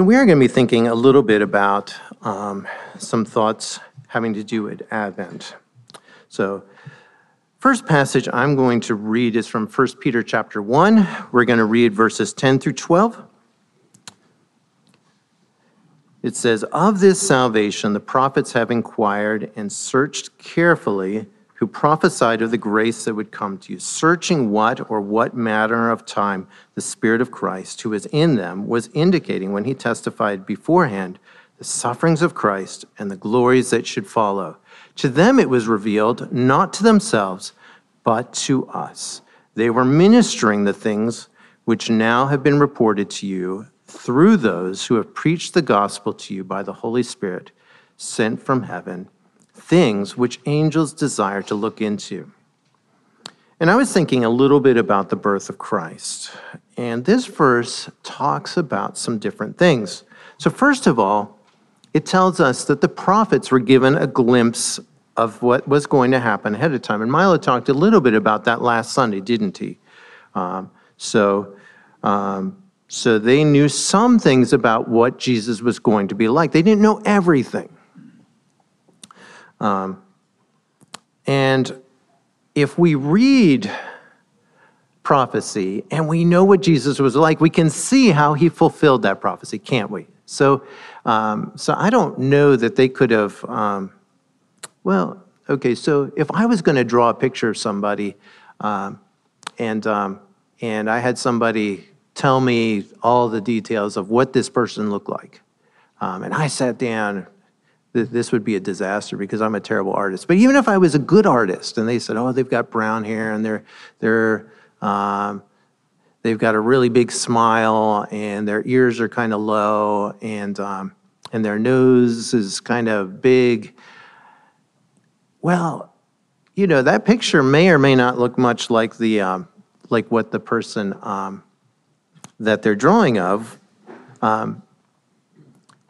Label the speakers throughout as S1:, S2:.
S1: So, we are going to be thinking a little bit about um, some thoughts having to do with Advent. So, first passage I'm going to read is from 1 Peter chapter 1. We're going to read verses 10 through 12. It says, Of this salvation the prophets have inquired and searched carefully, who prophesied of the grace that would come to you, searching what or what manner of time the Spirit of Christ, who is in them, was indicating when he testified beforehand the sufferings of Christ and the glories that should follow. To them it was revealed, not to themselves, but to us. They were ministering the things which now have been reported to you through those who have preached the gospel to you by the Holy Spirit sent from heaven, things which angels desire to look into. And I was thinking a little bit about the birth of Christ. And this verse talks about some different things. So, first of all, it tells us that the prophets were given a glimpse of what was going to happen ahead of time. And Milo talked a little bit about that last Sunday, didn't he? Um, so, um, so they knew some things about what Jesus was going to be like. They didn't know everything. Um, and if we read prophecy and we know what Jesus was like, we can see how he fulfilled that prophecy, can't we? So, um, so I don't know that they could have. Um, well, okay. So if I was going to draw a picture of somebody, um, and um, and I had somebody tell me all the details of what this person looked like. Um, and I sat down. This would be a disaster because I'm a terrible artist. But even if I was a good artist, and they said, "Oh, they've got brown hair and they're they're um, they've got a really big smile and their ears are kind of low and um, and their nose is kind of big," well, you know that picture may or may not look much like the um, like what the person um, that they're drawing of, um,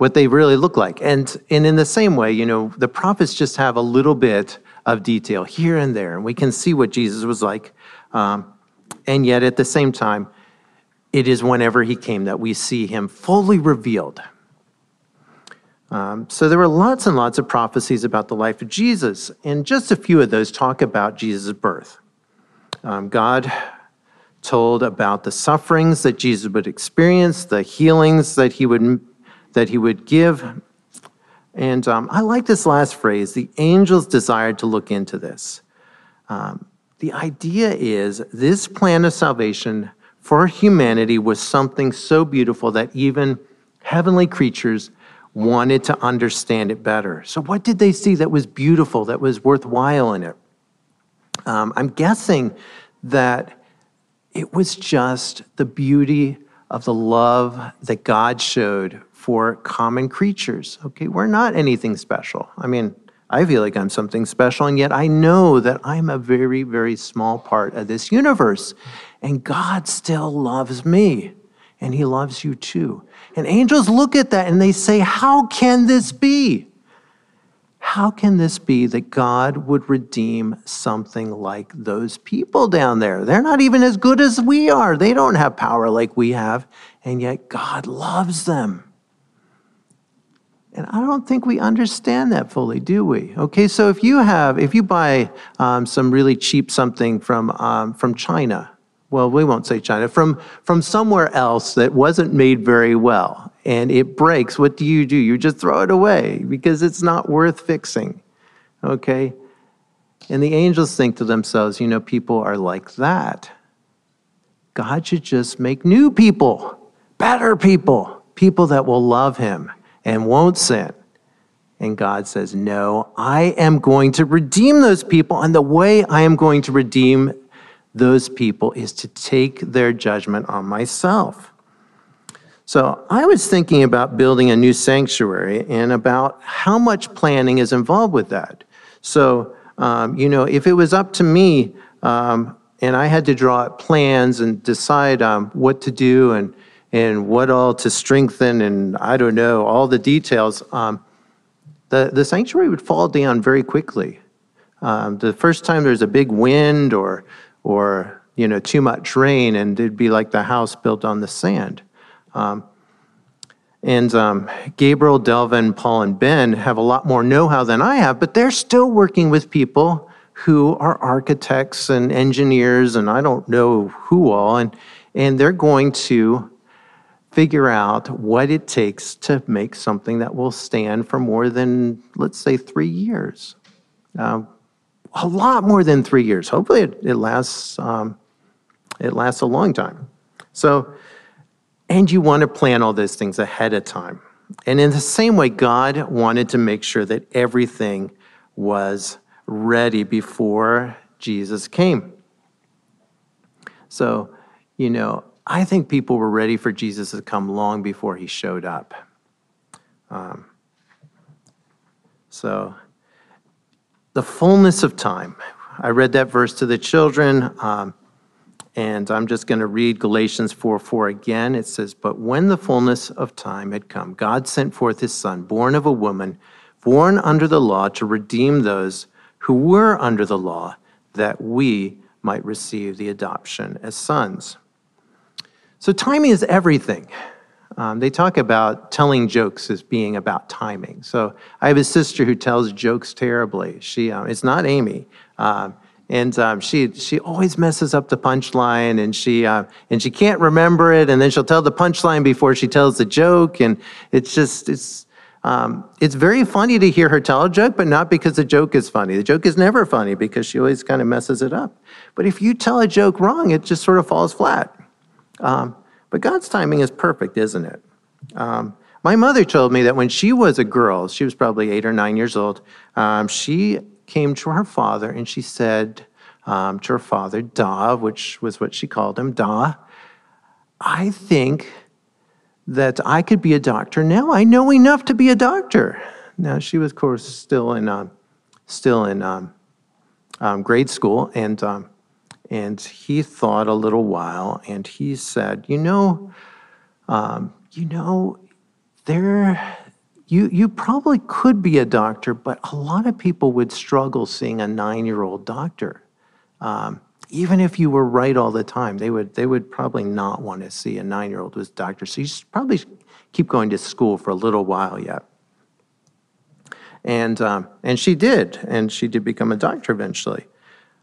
S1: what they really look like. And, and in the same way, you know, the prophets just have a little bit of detail here and there, and we can see what Jesus was like. Um, and yet, at the same time, it is whenever he came that we see him fully revealed. Um, so there were lots and lots of prophecies about the life of Jesus, and just a few of those talk about Jesus' birth. Um, God told about the sufferings that Jesus would experience, the healings that he would, that he would give. And um, I like this last phrase the angels desired to look into this. Um, the idea is this plan of salvation for humanity was something so beautiful that even heavenly creatures wanted to understand it better. So, what did they see that was beautiful, that was worthwhile in it? Um, I'm guessing that it was just the beauty of the love that God showed for common creatures. Okay, we're not anything special. I mean, I feel like I'm something special, and yet I know that I'm a very, very small part of this universe. And God still loves me, and He loves you too. And angels look at that and they say, How can this be? how can this be that God would redeem something like those people down there? They're not even as good as we are. They don't have power like we have, and yet God loves them. And I don't think we understand that fully, do we? Okay, so if you have, if you buy um, some really cheap something from um, from China, well, we won't say China, from from somewhere else that wasn't made very well, and it breaks, what do you do? You just throw it away because it's not worth fixing. Okay? And the angels think to themselves, you know, people are like that. God should just make new people, better people, people that will love him and won't sin. And God says, No, I am going to redeem those people. And the way I am going to redeem those people is to take their judgment on myself. So I was thinking about building a new sanctuary and about how much planning is involved with that. So, um, you know, if it was up to me um, and I had to draw up plans and decide um, what to do and, and what all to strengthen and I don't know, all the details, um, the, the sanctuary would fall down very quickly. Um, the first time there's a big wind or, or, you know, too much rain and it'd be like the house built on the sand. Um, and um, Gabriel, Delvin, Paul, and Ben have a lot more know how than I have, but they're still working with people who are architects and engineers, and I don't know who all, and, and they're going to figure out what it takes to make something that will stand for more than, let's say, three years. Uh, a lot more than three years. Hopefully, it, it lasts. Um, it lasts a long time. So, and you want to plan all those things ahead of time. And in the same way, God wanted to make sure that everything was ready before Jesus came. So, you know, I think people were ready for Jesus to come long before he showed up. Um, so, the fullness of time. I read that verse to the children, um, and I'm just going to read Galatians 4 4 again. It says, But when the fullness of time had come, God sent forth his Son, born of a woman, born under the law, to redeem those who were under the law, that we might receive the adoption as sons. So, timing is everything. Um, they talk about telling jokes as being about timing. So, I have a sister who tells jokes terribly. She, um, it's not Amy. Um, and um, she she always messes up the punchline, and she uh, and she can't remember it, and then she'll tell the punchline before she tells the joke, and it's just it's um, it's very funny to hear her tell a joke, but not because the joke is funny. The joke is never funny because she always kind of messes it up. But if you tell a joke wrong, it just sort of falls flat. Um, but God's timing is perfect, isn't it? Um, my mother told me that when she was a girl, she was probably eight or nine years old, um, she came to her father and she said um, to her father, Da, which was what she called him, Da, I think that I could be a doctor now. I know enough to be a doctor. Now, she was, of course, still in, uh, still in um, um, grade school, and and he thought a little while and he said, You know, um, you know, there, you, you probably could be a doctor, but a lot of people would struggle seeing a nine year old doctor. Um, even if you were right all the time, they would, they would probably not want to see a nine year old with a doctor. So you should probably keep going to school for a little while yet. And, um, and she did, and she did become a doctor eventually.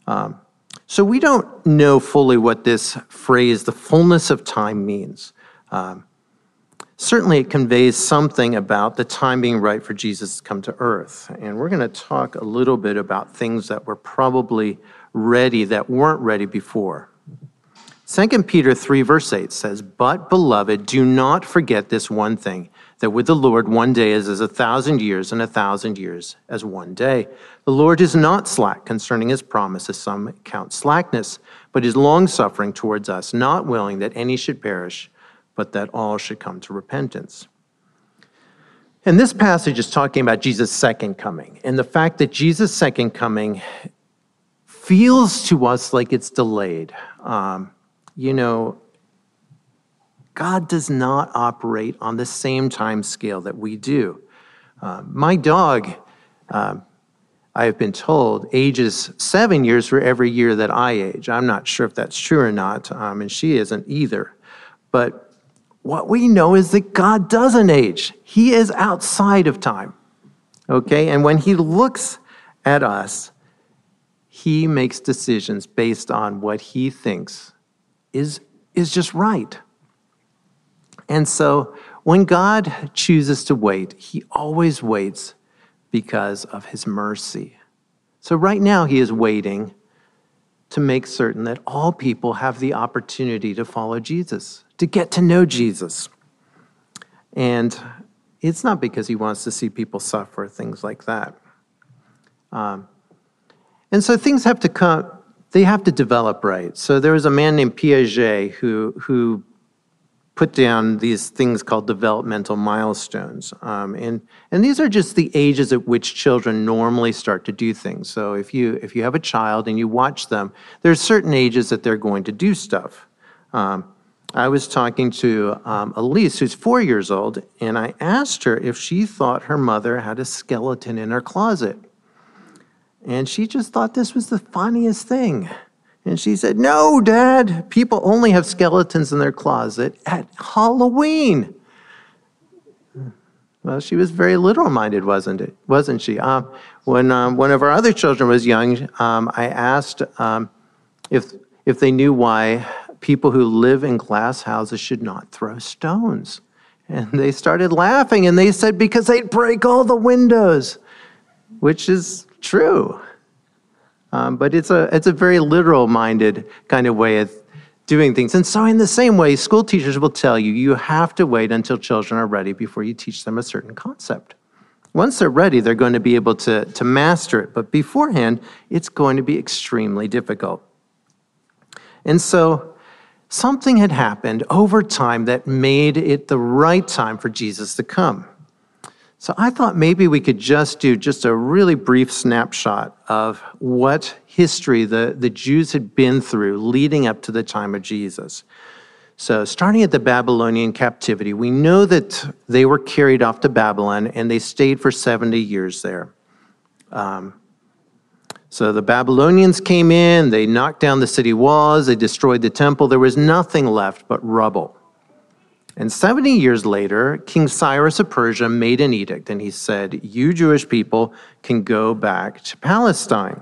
S1: Um, so we don't know fully what this phrase, the fullness of time, means. Um, certainly, it conveys something about the time being right for Jesus to come to earth. And we're going to talk a little bit about things that were probably ready that weren't ready before. 2 Peter 3, verse 8 says, But, beloved, do not forget this one thing that with the Lord one day is as a thousand years, and a thousand years as one day. The Lord is not slack concerning his promise, as some count slackness, but is longsuffering towards us, not willing that any should perish, but that all should come to repentance. And this passage is talking about Jesus' second coming, and the fact that Jesus' second coming feels to us like it's delayed. Um, you know, God does not operate on the same time scale that we do. Uh, my dog, uh, I have been told, ages seven years for every year that I age. I'm not sure if that's true or not, um, and she isn't either. But what we know is that God doesn't age, He is outside of time. Okay? And when He looks at us, He makes decisions based on what He thinks is, is just right. And so when God chooses to wait, he always waits because of his mercy. So right now, he is waiting to make certain that all people have the opportunity to follow Jesus, to get to know Jesus. And it's not because he wants to see people suffer, things like that. Um, and so things have to come, they have to develop right. So there was a man named Piaget who, who put down these things called developmental milestones. Um, and, and these are just the ages at which children normally start to do things. So if you, if you have a child and you watch them, there's certain ages that they're going to do stuff. Um, I was talking to um, Elise, who's four years old, and I asked her if she thought her mother had a skeleton in her closet. And she just thought this was the funniest thing. And she said, No, Dad, people only have skeletons in their closet at Halloween. Well, she was very literal minded, wasn't it? Wasn't she? Um, when um, one of our other children was young, um, I asked um, if, if they knew why people who live in glass houses should not throw stones. And they started laughing and they said, because they'd break all the windows, which is true. Um, but it's a, it's a very literal minded kind of way of doing things. And so, in the same way, school teachers will tell you you have to wait until children are ready before you teach them a certain concept. Once they're ready, they're going to be able to, to master it. But beforehand, it's going to be extremely difficult. And so, something had happened over time that made it the right time for Jesus to come. So I thought maybe we could just do just a really brief snapshot of what history the, the Jews had been through leading up to the time of Jesus. So, starting at the Babylonian captivity, we know that they were carried off to Babylon and they stayed for 70 years there. Um, so, the Babylonians came in, they knocked down the city walls, they destroyed the temple. There was nothing left but rubble. And 70 years later, King Cyrus of Persia made an edict and he said, You Jewish people can go back to Palestine.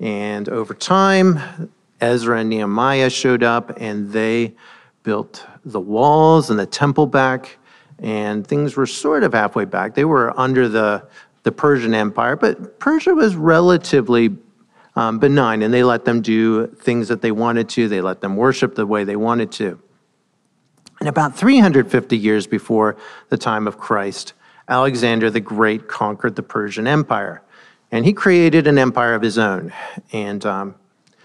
S1: And over time, Ezra and Nehemiah showed up and they built the walls and the temple back, and things were sort of halfway back. They were under the, the Persian Empire, but Persia was relatively um, benign and they let them do things that they wanted to, they let them worship the way they wanted to. And about 350 years before the time of Christ, Alexander the Great conquered the Persian Empire. And he created an empire of his own. And um,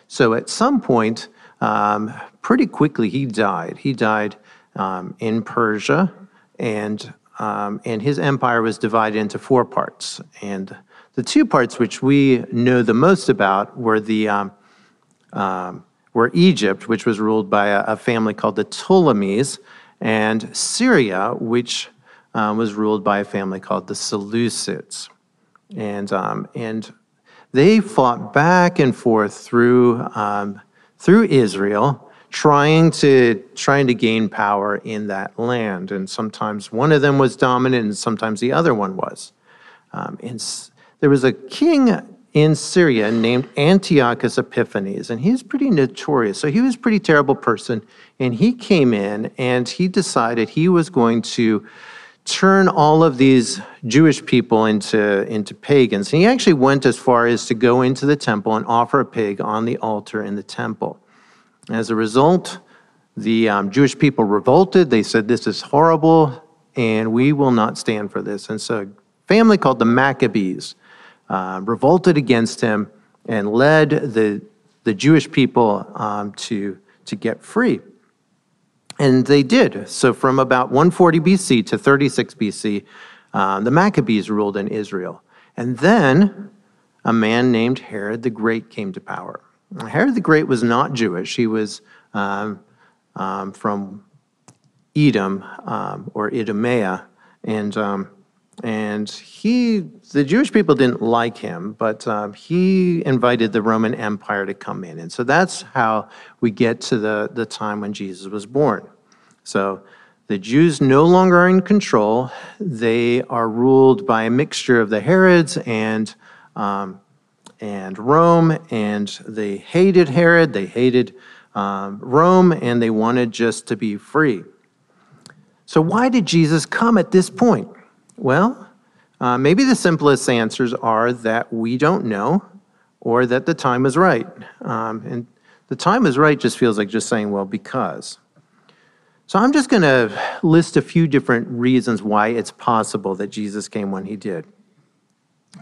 S1: so at some point, um, pretty quickly, he died. He died um, in Persia, and, um, and his empire was divided into four parts. And the two parts which we know the most about were the um, um, were Egypt, which was ruled by a, a family called the Ptolemies, and Syria, which um, was ruled by a family called the Seleucids. And, um, and they fought back and forth through, um, through Israel, trying to, trying to gain power in that land. And sometimes one of them was dominant, and sometimes the other one was. Um, and there was a king in Syria named Antiochus Epiphanes, and he's pretty notorious. So he was a pretty terrible person, and he came in and he decided he was going to turn all of these Jewish people into, into pagans. And he actually went as far as to go into the temple and offer a pig on the altar in the temple. As a result, the um, Jewish people revolted. They said, This is horrible, and we will not stand for this. And so, a family called the Maccabees uh, revolted against him and led the, the Jewish people um, to, to get free. And they did. So from about 140 BC to 36 BC, um, the Maccabees ruled in Israel. And then a man named Herod the Great came to power. Herod the Great was not Jewish. He was um, um, from Edom um, or Idumea. And um, and he, the Jewish people didn't like him, but um, he invited the Roman Empire to come in. And so that's how we get to the, the time when Jesus was born. So the Jews no longer are in control. They are ruled by a mixture of the Herods and, um, and Rome, and they hated Herod, they hated um, Rome, and they wanted just to be free. So, why did Jesus come at this point? Well, uh, maybe the simplest answers are that we don't know or that the time is right. Um, and the time is right just feels like just saying, well, because. So I'm just going to list a few different reasons why it's possible that Jesus came when he did.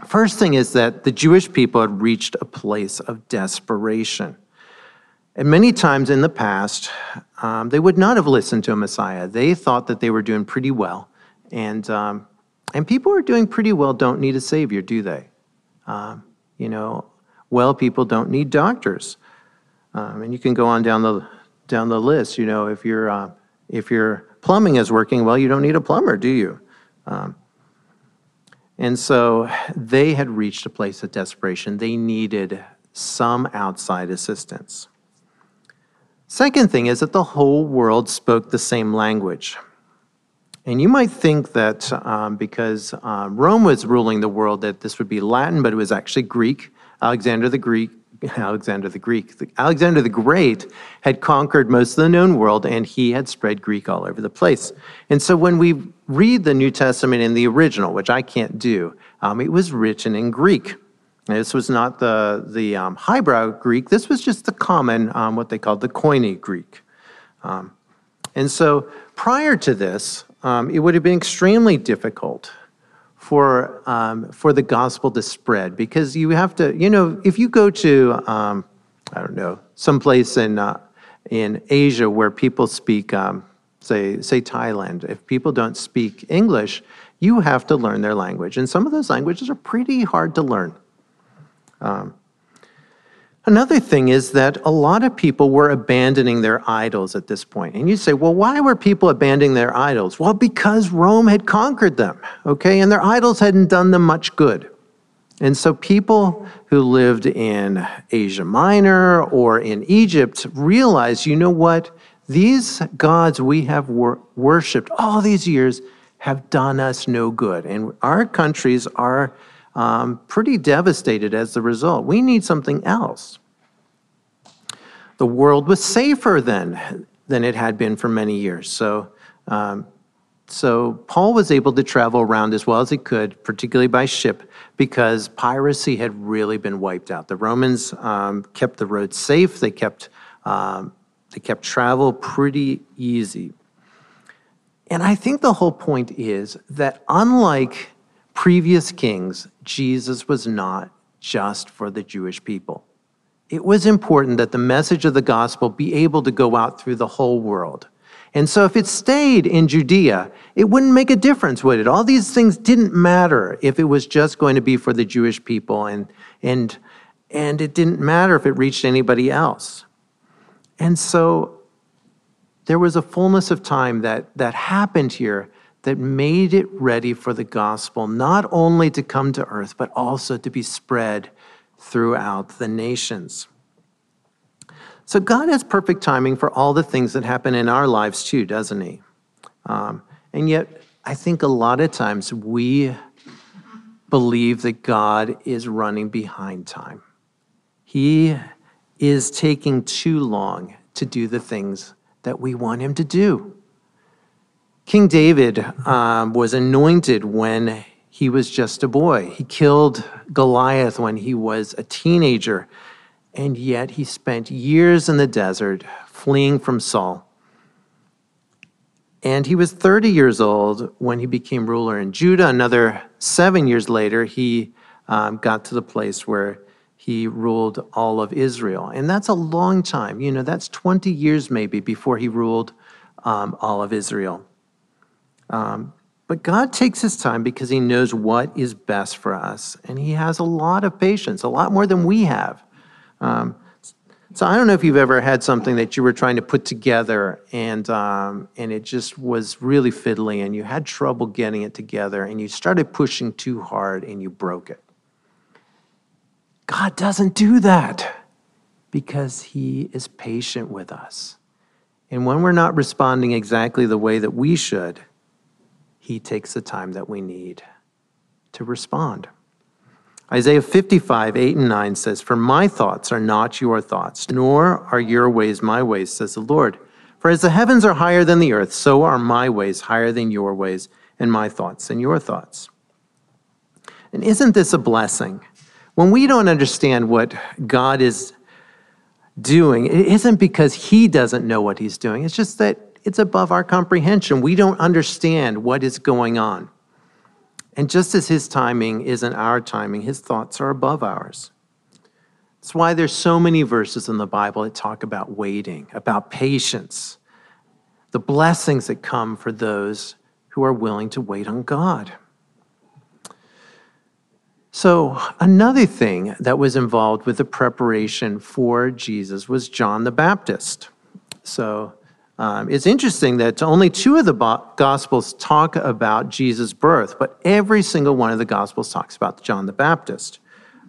S1: First thing is that the Jewish people had reached a place of desperation. And many times in the past, um, they would not have listened to a Messiah. They thought that they were doing pretty well. And um, and people who are doing pretty well don't need a savior, do they? Um, you know, well people don't need doctors. Um, and you can go on down the down the list. You know, if your uh, if your plumbing is working well, you don't need a plumber, do you? Um, and so they had reached a place of desperation. They needed some outside assistance. Second thing is that the whole world spoke the same language. And you might think that um, because um, Rome was ruling the world, that this would be Latin, but it was actually Greek. Alexander the Greek, Alexander the Greek, Alexander the Great had conquered most of the known world, and he had spread Greek all over the place. And so when we read the New Testament in the original, which I can't do, um, it was written in Greek. This was not the, the um, highbrow Greek. This was just the common, um, what they called the Koine Greek. Um, and so prior to this, um, it would have been extremely difficult for, um, for the gospel to spread because you have to, you know, if you go to, um, I don't know, someplace in, uh, in Asia where people speak, say, say Thailand, if people don't speak English, you have to learn their language. And some of those languages are pretty hard to learn. Another thing is that a lot of people were abandoning their idols at this point. And you say, well, why were people abandoning their idols? Well, because Rome had conquered them, okay? And their idols hadn't done them much good. And so people who lived in Asia Minor or in Egypt realized, you know what? These gods we have wor- worshiped all these years have done us no good. And our countries are um, pretty devastated as a result. We need something else. The world was safer then than it had been for many years. So, um, so Paul was able to travel around as well as he could, particularly by ship, because piracy had really been wiped out. The Romans um, kept the roads safe. They kept um, they kept travel pretty easy. And I think the whole point is that unlike previous kings, Jesus was not just for the Jewish people. It was important that the message of the gospel be able to go out through the whole world. And so if it stayed in Judea, it wouldn't make a difference, would it? All these things didn't matter if it was just going to be for the Jewish people and and and it didn't matter if it reached anybody else. And so there was a fullness of time that that happened here that made it ready for the gospel not only to come to earth, but also to be spread throughout the nations. So God has perfect timing for all the things that happen in our lives too, doesn't He? Um, and yet, I think a lot of times we believe that God is running behind time. He is taking too long to do the things that we want Him to do. King David um, was anointed when he was just a boy. He killed Goliath when he was a teenager, and yet he spent years in the desert fleeing from Saul. And he was 30 years old when he became ruler in Judah. Another seven years later, he um, got to the place where he ruled all of Israel. And that's a long time. You know, that's 20 years maybe before he ruled um, all of Israel. Um, but God takes his time because he knows what is best for us. And he has a lot of patience, a lot more than we have. Um, so I don't know if you've ever had something that you were trying to put together and, um, and it just was really fiddly and you had trouble getting it together and you started pushing too hard and you broke it. God doesn't do that because he is patient with us. And when we're not responding exactly the way that we should, he takes the time that we need to respond. Isaiah 55, 8 and 9 says, For my thoughts are not your thoughts, nor are your ways my ways, says the Lord. For as the heavens are higher than the earth, so are my ways higher than your ways, and my thoughts than your thoughts. And isn't this a blessing? When we don't understand what God is doing, it isn't because He doesn't know what He's doing, it's just that it's above our comprehension. We don't understand what is going on. And just as his timing isn't our timing, his thoughts are above ours. That's why there's so many verses in the Bible that talk about waiting, about patience, the blessings that come for those who are willing to wait on God. So, another thing that was involved with the preparation for Jesus was John the Baptist. So, um, it's interesting that only two of the Gospels talk about Jesus' birth, but every single one of the Gospels talks about John the Baptist.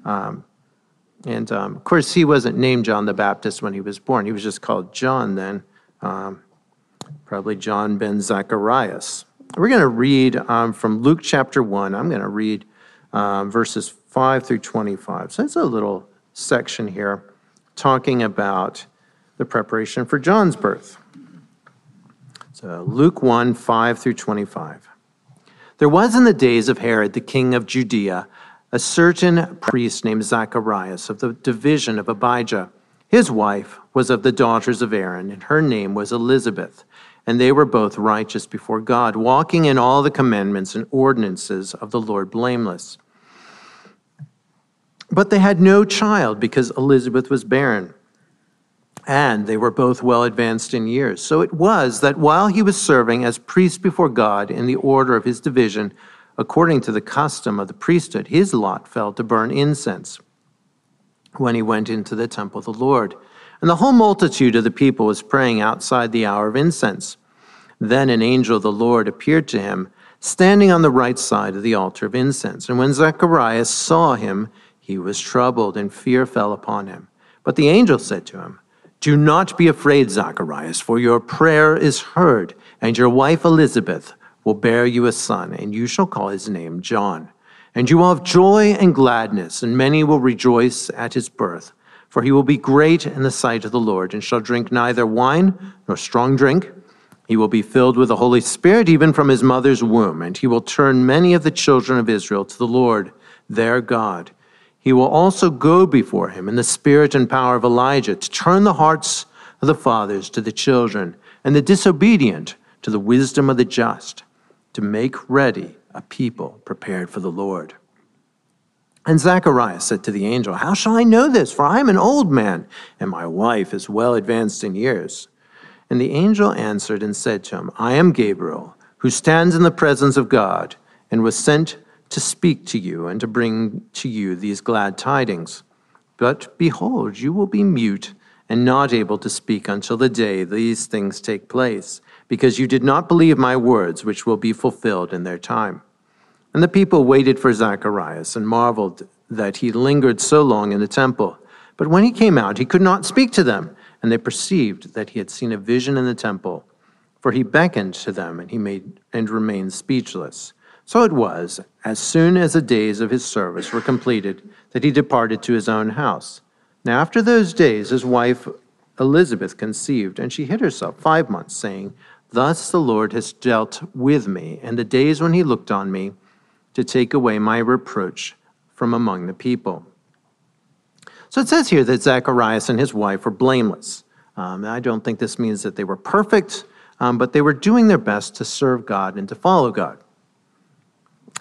S1: Um, and um, of course, he wasn't named John the Baptist when he was born, he was just called John then, um, probably John ben Zacharias. We're going to read um, from Luke chapter 1. I'm going to read um, verses 5 through 25. So it's a little section here talking about the preparation for John's birth. So Luke 1 5 through 25. There was in the days of Herod, the king of Judea, a certain priest named Zacharias of the division of Abijah. His wife was of the daughters of Aaron, and her name was Elizabeth. And they were both righteous before God, walking in all the commandments and ordinances of the Lord blameless. But they had no child because Elizabeth was barren, and they were both well advanced in years. So it was that while he was serving as priest before God in the order of his division, according to the custom of the priesthood, his lot fell to burn incense when he went into the temple of the Lord. And the whole multitude of the people was praying outside the hour of incense. Then an angel of the Lord appeared to him, standing on the right side of the altar of incense. And when Zacharias saw him, he was troubled, and fear fell upon him. But the angel said to him, Do not be afraid, Zacharias, for your prayer is heard, and your wife Elizabeth will bear you a son, and you shall call his name John. And you will have joy and gladness, and many will rejoice at his birth. For he will be great in the sight of the Lord, and shall drink neither wine nor strong drink. He will be filled with the Holy Spirit even from his mother's womb, and he will turn many of the children of Israel to the Lord, their God he will also go before him in the spirit and power of Elijah to turn the hearts of the fathers to the children and the disobedient to the wisdom of the just, to make ready a people prepared for the Lord. And Zacharias said to the angel, How shall I know this? For I am an old man, and my wife is well advanced in years. And the angel answered and said to him, I am Gabriel, who stands in the presence of God, and was sent to speak to you and to bring to you these glad tidings. But behold, you will be mute and not able to speak until the day these things take place, because you did not believe my words, which will be fulfilled in their time. And the people waited for Zacharias and marveled that he lingered so long in the temple. But when he came out, he could not speak to them, and they perceived that he had seen a vision in the temple. For he beckoned to them, and he made and remained speechless. So it was, as soon as the days of his service were completed, that he departed to his own house. Now, after those days, his wife Elizabeth conceived, and she hid herself five months, saying, Thus the Lord has dealt with me, and the days when he looked on me to take away my reproach from among the people. So it says here that Zacharias and his wife were blameless. Um, I don't think this means that they were perfect, um, but they were doing their best to serve God and to follow God.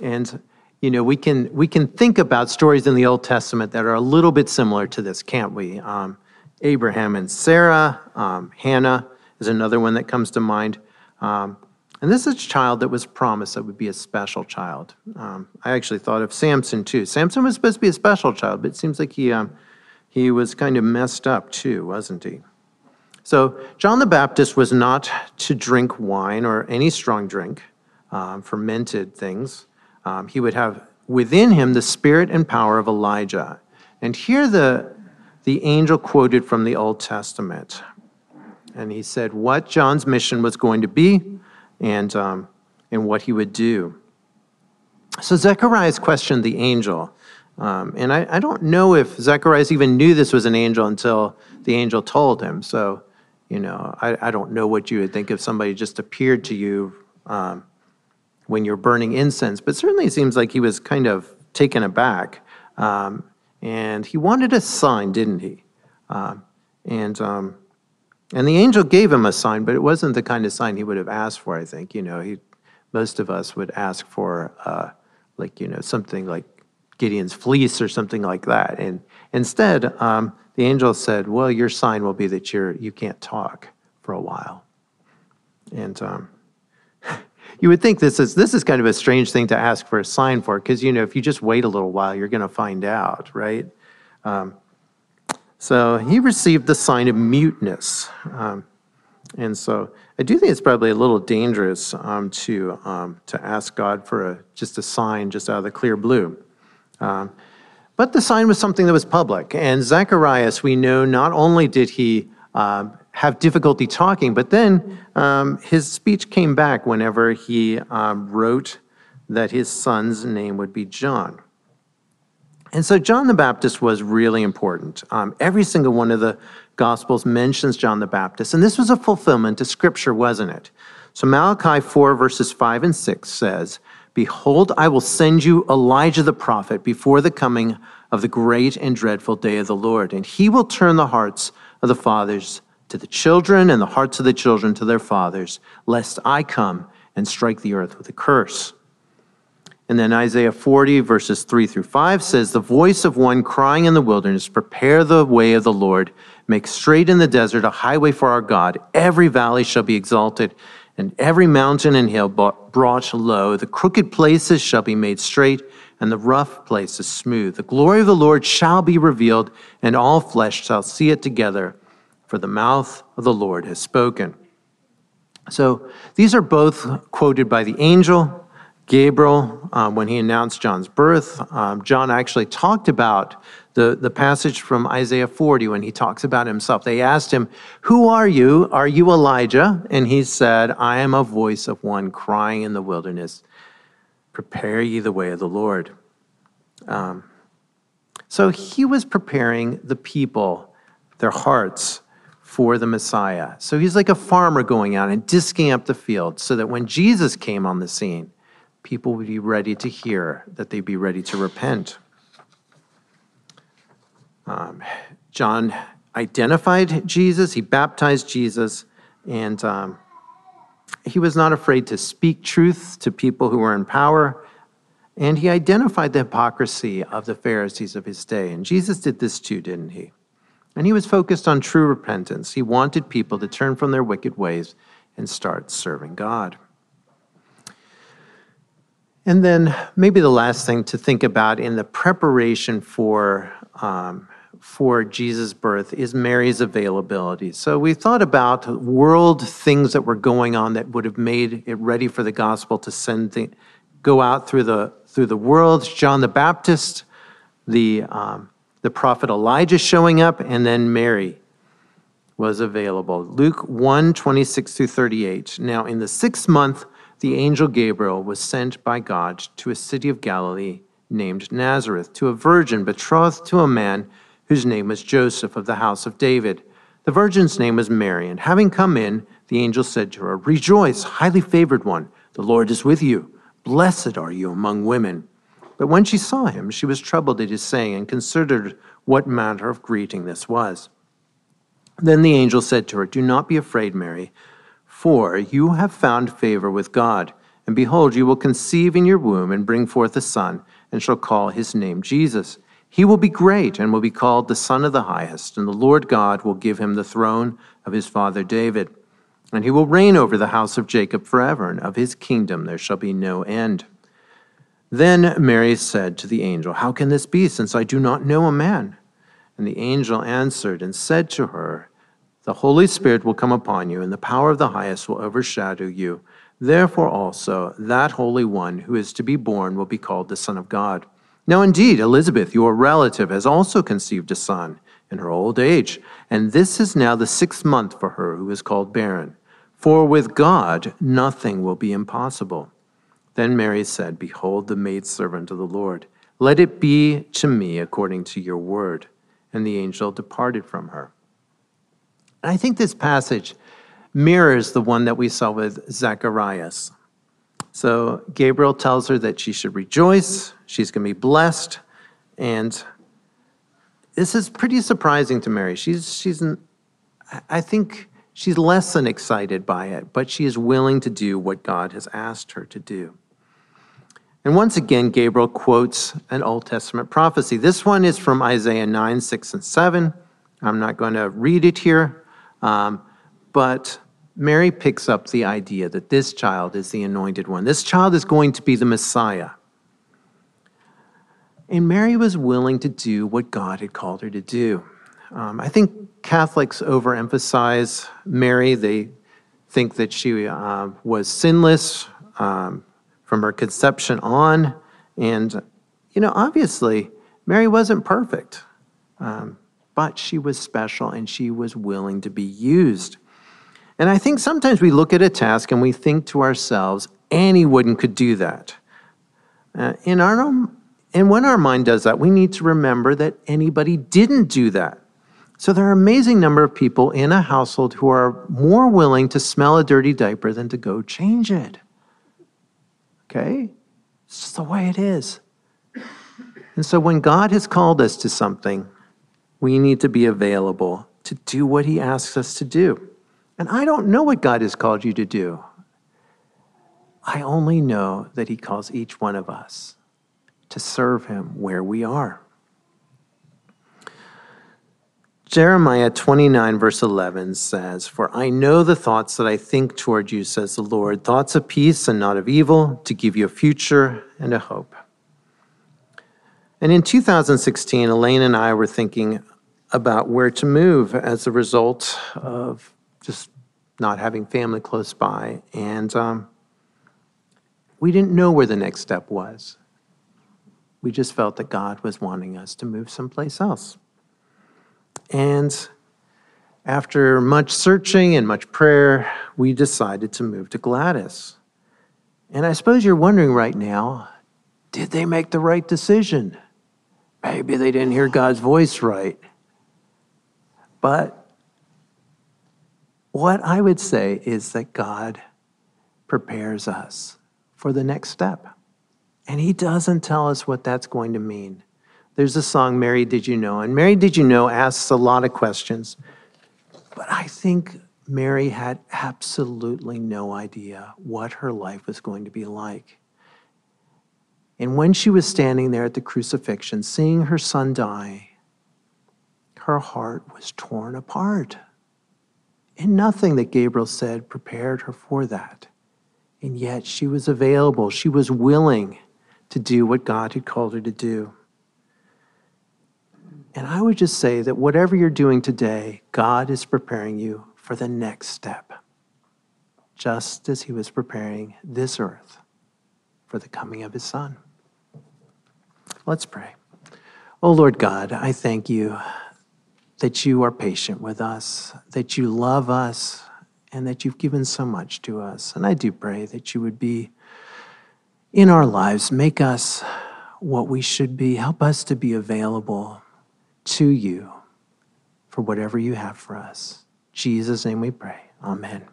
S1: And you know, we can we can think about stories in the Old Testament that are a little bit similar to this, can't we? Um, Abraham and Sarah, um, Hannah is another one that comes to mind. Um, and this is a child that was promised that would be a special child. Um, I actually thought of Samson too. Samson was supposed to be a special child, but it seems like he um, he was kind of messed up too, wasn't he? So John the Baptist was not to drink wine or any strong drink, um, fermented things. Um, he would have within him the spirit and power of Elijah. And here the, the angel quoted from the Old Testament. And he said what John's mission was going to be and, um, and what he would do. So Zacharias questioned the angel. Um, and I, I, don't know if Zacharias even knew this was an angel until the angel told him. So, you know, I, I don't know what you would think if somebody just appeared to you um, when you're burning incense. But certainly it seems like he was kind of taken aback. Um, and he wanted a sign, didn't he? Um, and, um, and the angel gave him a sign, but it wasn't the kind of sign he would have asked for, I think. You know, he, most of us would ask for, uh, like, you know, something like Gideon's fleece or something like that. And instead, um, the angel said, well, your sign will be that you're, you can't talk for a while. And um, you would think this is this is kind of a strange thing to ask for a sign for because you know if you just wait a little while you're going to find out right? Um, so he received the sign of muteness. Um, and so i do think it's probably a little dangerous um, to um, to ask god for a just a sign just out of the clear blue. Um, but the sign was something that was public. And zacharias we know not only did he um, have difficulty talking. But then um, his speech came back whenever he um, wrote that his son's name would be John. And so John the Baptist was really important. Um, every single one of the Gospels mentions John the Baptist, and this was a fulfillment to Scripture, wasn't it? So Malachi 4, verses 5 and 6 says, Behold, I will send you Elijah the prophet before the coming of the great and dreadful day of the Lord, and he will turn the hearts of the fathers to the children and the hearts of the children to their fathers, lest I come and strike the earth with a curse. And then Isaiah 40, verses 3 through 5 says, The voice of one crying in the wilderness, Prepare the way of the Lord, make straight in the desert a highway for our God. Every valley shall be exalted, and every mountain and hill brought low. The crooked places shall be made straight, and the rough places smooth. The glory of the Lord shall be revealed, and all flesh shall see it together, for the mouth of the Lord has spoken. So these are both quoted by the angel Gabriel, um, when he announced John's birth, um, John actually talked about the, the passage from Isaiah 40 when he talks about himself. They asked him, Who are you? Are you Elijah? And he said, I am a voice of one crying in the wilderness, Prepare ye the way of the Lord. Um, so he was preparing the people, their hearts, for the Messiah. So he's like a farmer going out and disking up the field so that when Jesus came on the scene, people would be ready to hear, that they'd be ready to repent. Um, John identified Jesus, he baptized Jesus, and um, he was not afraid to speak truth to people who were in power. And he identified the hypocrisy of the Pharisees of his day. And Jesus did this too, didn't he? And he was focused on true repentance. He wanted people to turn from their wicked ways and start serving God. And then maybe the last thing to think about in the preparation for um, for Jesus' birth is Mary's availability. So we thought about world things that were going on that would have made it ready for the gospel to send the, go out through the through the world. John the Baptist, the um, the prophet Elijah showing up, and then Mary was available. Luke 1, 26 through 38. Now in the sixth month the angel Gabriel was sent by God to a city of Galilee named Nazareth to a virgin betrothed to a man whose name was Joseph of the house of David. The virgin's name was Mary, and having come in, the angel said to her, Rejoice, highly favored one, the Lord is with you. Blessed are you among women. But when she saw him, she was troubled at his saying and considered what manner of greeting this was. Then the angel said to her, Do not be afraid, Mary for you have found favor with God. And behold, you will conceive in your womb and bring forth a son, and shall call his name Jesus. He will be great and will be called the Son of the Highest, and the Lord God will give him the throne of his father David. And he will reign over the house of Jacob forever, and of his kingdom there shall be no end. Then Mary said to the angel, How can this be, since I do not know a man? And the angel answered and said to her, the Holy Spirit will come upon you, and the power of the highest will overshadow you. Therefore, also, that Holy One who is to be born will be called the Son of God. Now, indeed, Elizabeth, your relative, has also conceived a son in her old age, and this is now the sixth month for her who is called barren. For with God nothing will be impossible. Then Mary said, Behold, the maidservant of the Lord. Let it be to me according to your word. And the angel departed from her. And I think this passage mirrors the one that we saw with Zacharias. So Gabriel tells her that she should rejoice, she's going to be blessed, and this is pretty surprising to Mary. She's she's I think she's less than excited by it, but she is willing to do what God has asked her to do. And once again, Gabriel quotes an Old Testament prophecy. This one is from Isaiah 9, 6, and 7. I'm not going to read it here, um, but Mary picks up the idea that this child is the anointed one. This child is going to be the Messiah. And Mary was willing to do what God had called her to do. Um, I think Catholics overemphasize Mary. They think that she uh, was sinless um, from her conception on. And, you know, obviously, Mary wasn't perfect. Um, but she was special and she was willing to be used. And I think sometimes we look at a task and we think to ourselves, anyone could do that. Uh, in our own, and when our mind does that, we need to remember that anybody didn't do that. So there are an amazing number of people in a household who are more willing to smell a dirty diaper than to go change it. Okay? It's just the way it is. And so when God has called us to something, we need to be available to do what he asks us to do. And I don't know what God has called you to do. I only know that he calls each one of us to serve him where we are. Jeremiah 29, verse 11 says, For I know the thoughts that I think toward you, says the Lord, thoughts of peace and not of evil, to give you a future and a hope. And in 2016, Elaine and I were thinking about where to move as a result of just not having family close by. And um, we didn't know where the next step was. We just felt that God was wanting us to move someplace else. And after much searching and much prayer, we decided to move to Gladys. And I suppose you're wondering right now did they make the right decision? Maybe they didn't hear God's voice right. But what I would say is that God prepares us for the next step. And He doesn't tell us what that's going to mean. There's a song, Mary Did You Know? And Mary Did You Know asks a lot of questions. But I think Mary had absolutely no idea what her life was going to be like. And when she was standing there at the crucifixion, seeing her son die, her heart was torn apart. And nothing that Gabriel said prepared her for that. And yet she was available, she was willing to do what God had called her to do. And I would just say that whatever you're doing today, God is preparing you for the next step, just as He was preparing this earth for the coming of His Son. Let's pray. Oh Lord God, I thank you that you are patient with us, that you love us, and that you've given so much to us. And I do pray that you would be in our lives, make us what we should be, help us to be available to you for whatever you have for us. Jesus' name we pray. Amen.